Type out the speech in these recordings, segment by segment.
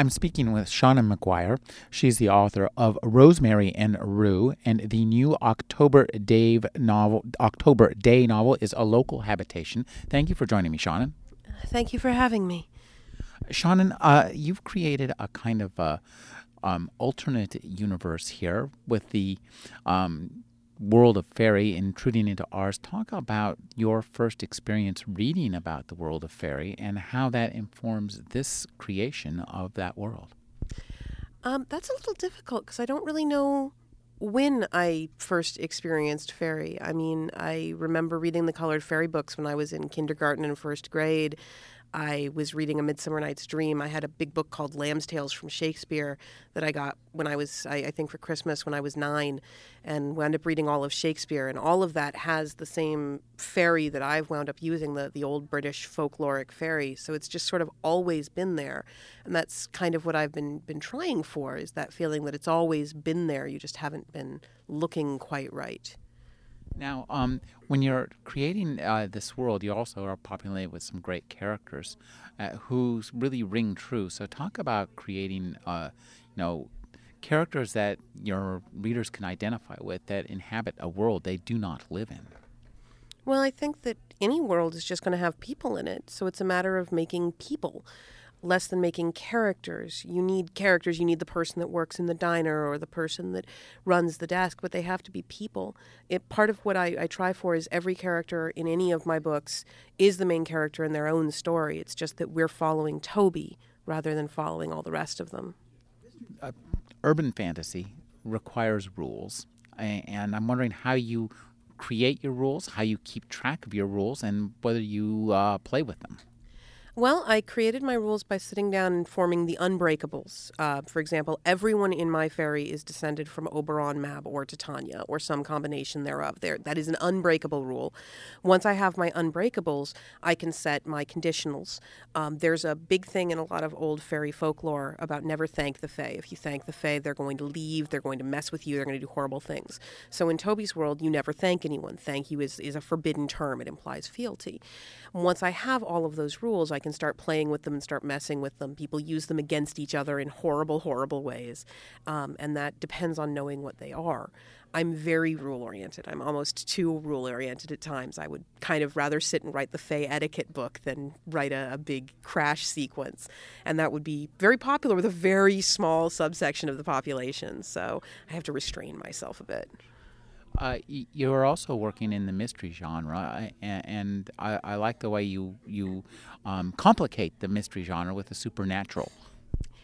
I'm speaking with Seanan McGuire. She's the author of Rosemary and Rue, and the new October Dave novel, October Daye novel, is a local habitation. Thank you for joining me, Seanan. Thank you for having me. Seanan, uh, you've created a kind of a, um, alternate universe here with the um, world of fairy intruding into ours. Talk about your first experience reading about the world of fairy and how that informs this creation of that world. Um, that's a little difficult because I don't really know when I first experienced fairy. I mean, I remember reading the colored fairy books when I was in kindergarten and first grade. I was reading A Midsummer Night's Dream. I had a big book called Lamb's Tales from Shakespeare that I got when I was, I, I, think, for Christmas when I was nine, and wound up reading all of Shakespeare. And all of that has the same fairy that I've wound up using, the, the old British folkloric fairy. So it's just sort of always been there. And that's kind of what I've been, been trying for, is that feeling that it's always been there. You just haven't been looking quite right. Now, um, when you're creating uh, this world, you also are populated with some great characters uh, who really ring true. So, talk about creating, uh, you know, characters that your readers can identify with that inhabit a world they do not live in. Well, I think that any world is just going to have people in it, so it's a matter of making people less than making characters. You need characters. You need the person that works in the diner or the person that runs the desk, but they have to be people. It, part of what I, I try for is every character in any of my books is the main character in their own story. It's just that we're following Toby rather than following all the rest of them. Uh, urban fantasy requires rules, and I'm wondering how you create your rules, how you keep track of your rules, and whether you uh, play with them. Well, I created my rules by sitting down and forming the unbreakables. Uh, for example, everyone in my fairy is descended from Oberon, Mab, or Titania, or some combination thereof. There, that is an unbreakable rule. Once I have my unbreakables, I can set my conditionals. Um, there's a big thing in a lot of old fairy folklore about never thank the fae. If you thank the fae, they're going to leave, they're going to mess with you, they're going to do horrible things. So in Toby's world, you never thank anyone. Thank you is, is a forbidden term, it implies fealty. Once I have all of those rules, I can start playing with them and start messing with them. People use them against each other in horrible, horrible ways. Um, and that depends on knowing what they are. I'm very rule oriented. I'm almost too rule oriented at times. I would kind of rather sit and write the Fey etiquette book than write a, a, big crash sequence. And that would be very popular with a very small subsection of the population. So I have to restrain myself a bit. Uh, you're also working in the mystery genre, and, and I, I, like the way you you um, complicate the mystery genre with the supernatural.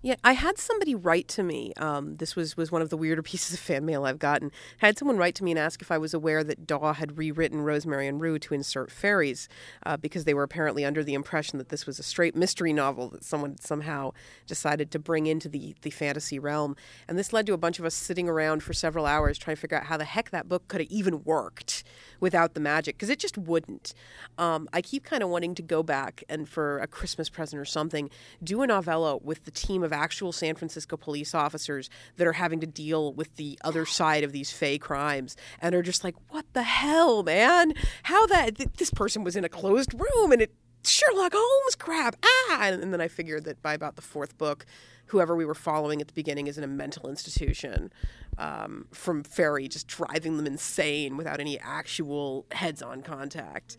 Yeah, I had somebody write to me. Um, this was was one of the weirder pieces of fan mail I've gotten. I had someone write to me and ask if I was aware that Daw had rewritten Rosemary and Rue to insert fairies, uh, because they were apparently under the impression that this was a straight mystery novel that someone somehow decided to bring into the the fantasy realm. And this led to a bunch of us sitting around for several hours trying to figure out how the heck that book could have even worked without the magic, because it just wouldn't. Um, I keep kind of wanting to go back and for a Christmas present or something, do a novella with the team of of actual San Francisco police officers that are having to deal with the other side of these fake crimes and are just like, what the hell, man? How that th- this person was in a closed room and it Sherlock Holmes crap. Ah, and then I figured that by about the fourth book, whoever we were following at the beginning is in a mental institution um, from Fairy, just driving them insane without any actual heads-on contact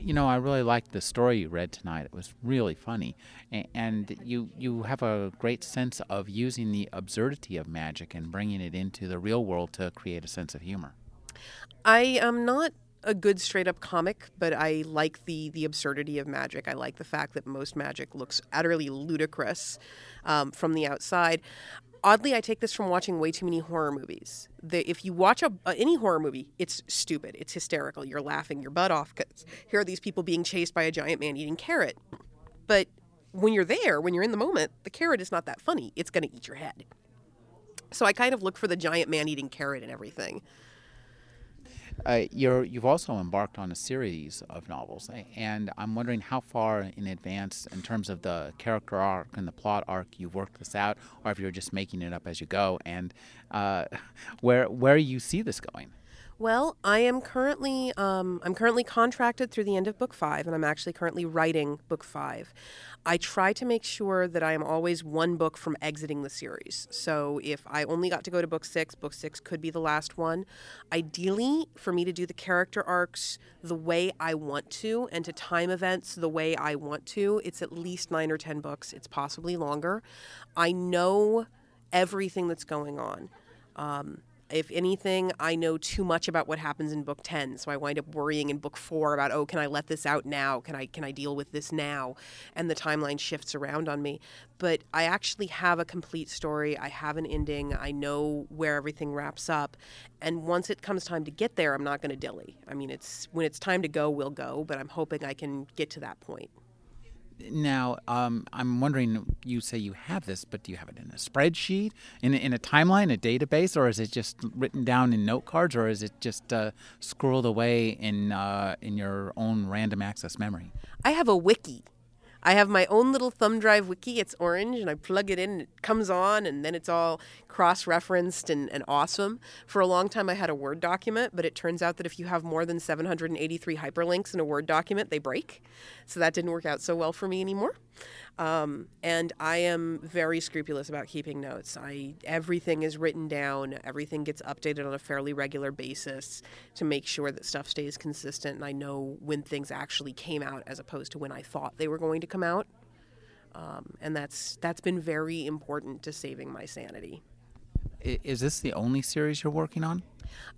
you know, I really liked the story you read tonight. It was really funny, and you you have a great sense of using the absurdity of magic and bringing it into the real world to create a sense of humor. I am not a good straight up comic, but I like the the absurdity of magic. I like the fact that most magic looks utterly ludicrous um, from the outside oddly, I take this from watching way too many horror movies. The, if you watch a, a, any horror movie, it's stupid. It's hysterical. You're laughing your butt off because here are these people being chased by a giant man eating carrot. But when you're there, when you're in the moment, the carrot is not that funny. It's going to eat your head. So I kind of look for the giant man eating carrot and everything. Uh, you're, you've also embarked on a series of novels, and I'm wondering how far in advance, in terms of the character arc and the plot arc, you've worked this out, or if you're just making it up as you go, and uh, where where you see this going. Well, I am currently um, I'm currently contracted through the end of book five, and I'm actually currently writing book five. I try to make sure that I am always one book from exiting the series. So if I only got to go to book six, book six could be the last one. Ideally, for me to do the character arcs the way I want to, and to time events the way I want to, it's at least nine or ten books. It's possibly longer. I know everything that's going on. Um, if anything, I know too much about what happens in book 10, so I wind up worrying in book 4 about, oh, can I let this out now? Can I can I deal with this now? And the timeline shifts around on me. But I actually have a complete story. I have an ending. I know where everything wraps up. And once it comes time to get there, I'm not going to dilly. I mean, it's when it's time to go, we'll go, but I'm hoping I can get to that point. Now, um, I'm wondering. You say you have this, but do you have it in a spreadsheet, in in a timeline, a database, or is it just written down in note cards, or is it just uh, scrolled away in uh, in your own random access memory? I have a wiki. I have my own little thumb drive wiki. It's orange, and I plug it in, and it comes on, and then it's all cross referenced and, and awesome. For a long time, I had a Word document, but it turns out that if you have more than 783 hyperlinks in a Word document, they break. So that didn't work out so well for me anymore. Um, and I am very scrupulous about keeping notes. I everything is written down. Everything gets updated on a fairly regular basis to make sure that stuff stays consistent. And I know when things actually came out, as opposed to when I thought they were going to come out. Um, and that's that's been very important to saving my sanity. Is this the only series you're working on?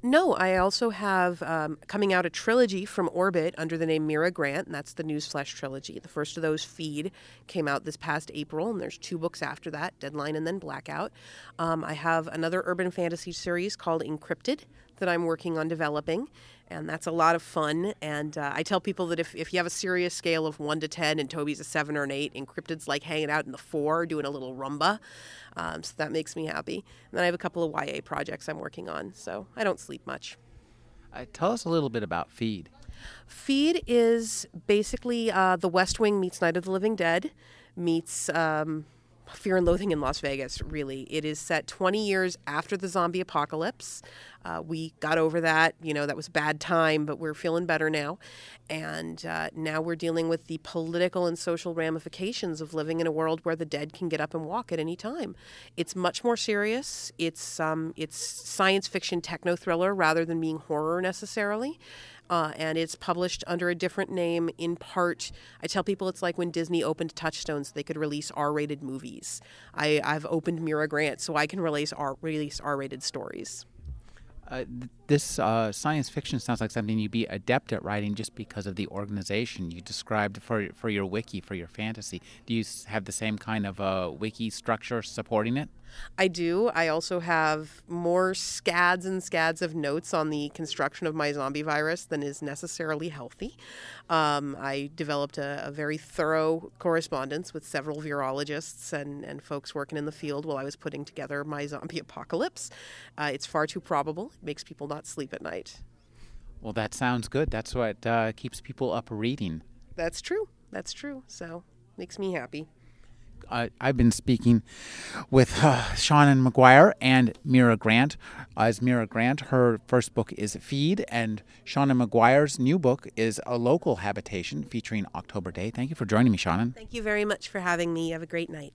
No, I also have um, coming out a trilogy from Orbit under the name Mira Grant, and that's the Newsflesh trilogy. The first of those, Feed, came out this past April, and there's two books after that Deadline and then Blackout. Um, I have another urban fantasy series called InCryptid that I'm working on developing, and that's a lot of fun. And uh, I tell people that if, if you have a serious scale of 1 to 10 and Toby's a 7 or an 8, InCryptid's like hanging out in the 4 doing a little rumba. Um, so that makes me happy. And then I have a couple of YA projects I'm working on, so I don't sleep much. Uh, tell us a little bit about Feed. Feed is basically uh, The West Wing meets Night of the Living Dead, meets. Um, Fear and Loathing in Las Vegas, really. It is set 20 years after the zombie apocalypse. Uh, we got over that. You know, that was a bad time, but we're feeling better now. And uh, now we're dealing with the political and social ramifications of living in a world where the dead can get up and walk at any time. It's much more serious. It's, um, it's science fiction techno thriller rather than being horror necessarily. Uh, and it's published under a different name in part. I tell people it's like when disney opened touchstone so they could release r-rated movies. I, i've opened mira grant so i can release, R, r-rated stories uh, this uh, science fiction sounds like something you'd be adept at writing just because of the organization you described for for your wiki for your fantasy. Do you have the same kind of uh, wiki structure supporting it? I do. I also have more scads and scads of notes on the construction of my zombie virus than is necessarily healthy. Um, I developed a, a, very thorough correspondence with several virologists and, and folks working in the field while I was putting together my zombie apocalypse. Uh, it's far too probable. It makes people not sleep at night. Well, that sounds good. That's what uh, keeps people up reading. That's true. That's true. So, makes me happy. Uh, I've been speaking with uh, Seanan McGuire and Mira Grant. As Mira Grant, her first book is Feed, and Seanan McGuire's new book is A Local Habitation featuring October Daye. Thank you for joining me, Sean. Thank you very much for having me. Have a great night.